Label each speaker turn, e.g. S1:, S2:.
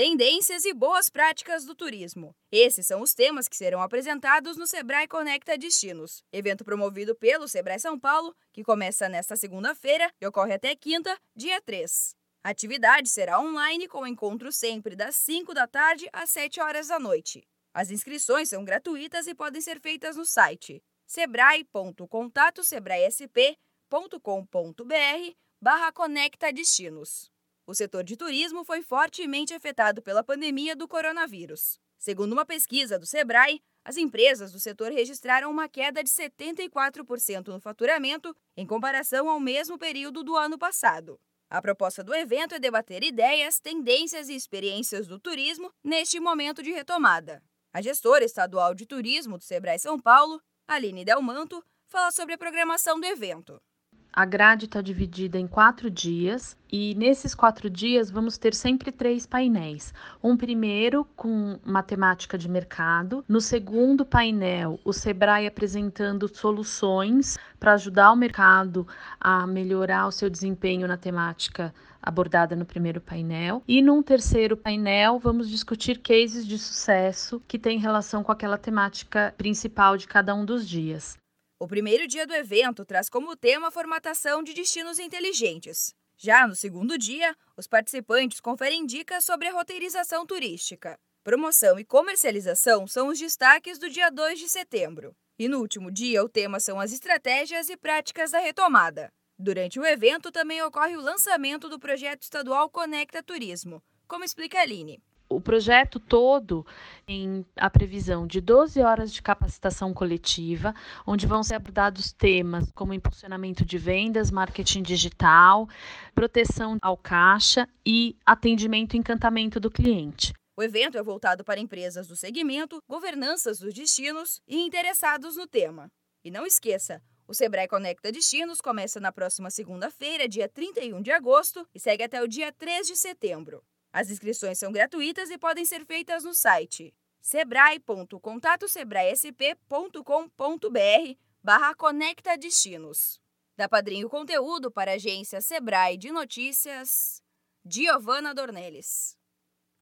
S1: Tendências e boas práticas do turismo. Esses são os temas que serão apresentados no Sebrae Conecta Destinos, evento promovido pelo Sebrae São Paulo, que começa nesta segunda-feira e ocorre até quinta, dia 3. A atividade será online com encontro sempre das 5 da tarde às 7 horas da noite. As inscrições são gratuitas e podem ser feitas no site sebrae.contatosebraesp.com.br barra Conecta Destinos. O setor de turismo foi fortemente afetado pela pandemia do coronavírus. Segundo uma pesquisa do Sebrae, as empresas do setor registraram uma queda de 74% no faturamento em comparação ao mesmo período do ano passado. A proposta do evento é debater ideias, tendências e experiências do turismo neste momento de retomada. A gestora estadual de turismo do Sebrae São Paulo, Aline Delmanto, fala sobre a programação do evento.
S2: A grade está dividida em quatro dias e nesses quatro dias vamos ter sempre três painéis. Um primeiro com matemática de mercado, no segundo painel, o Sebrae apresentando soluções para ajudar o mercado a melhorar o seu desempenho na temática abordada no primeiro painel. E num terceiro painel, vamos discutir cases de sucesso que têm relação com aquela temática principal de cada um dos dias.
S1: O primeiro dia do evento traz como tema a formatação de destinos inteligentes. Já no segundo dia, os participantes conferem dicas sobre a roteirização turística. Promoção e comercialização são os destaques do dia 2 de setembro. E no último dia, o tema são as estratégias e práticas da retomada. Durante o evento também ocorre o lançamento do projeto estadual Conecta Turismo, como explica a Aline
S2: o projeto todo tem a previsão de 12 horas de capacitação coletiva, onde vão ser abordados temas como impulsionamento de vendas, marketing digital, proteção ao caixa e atendimento e encantamento do cliente.
S1: O evento é voltado para empresas do segmento, governanças dos destinos e interessados no tema. E não esqueça, o Sebrae Conecta Destinos começa na próxima segunda-feira, dia 31 de agosto, e segue até o dia 3 de setembro. As inscrições são gratuitas e podem ser feitas no site sebrae.contatosebraesp.com.br barra Conecta Destinos. Da Padrinho Conteúdo para a agência Sebrae de Notícias, Giovana Dornelles.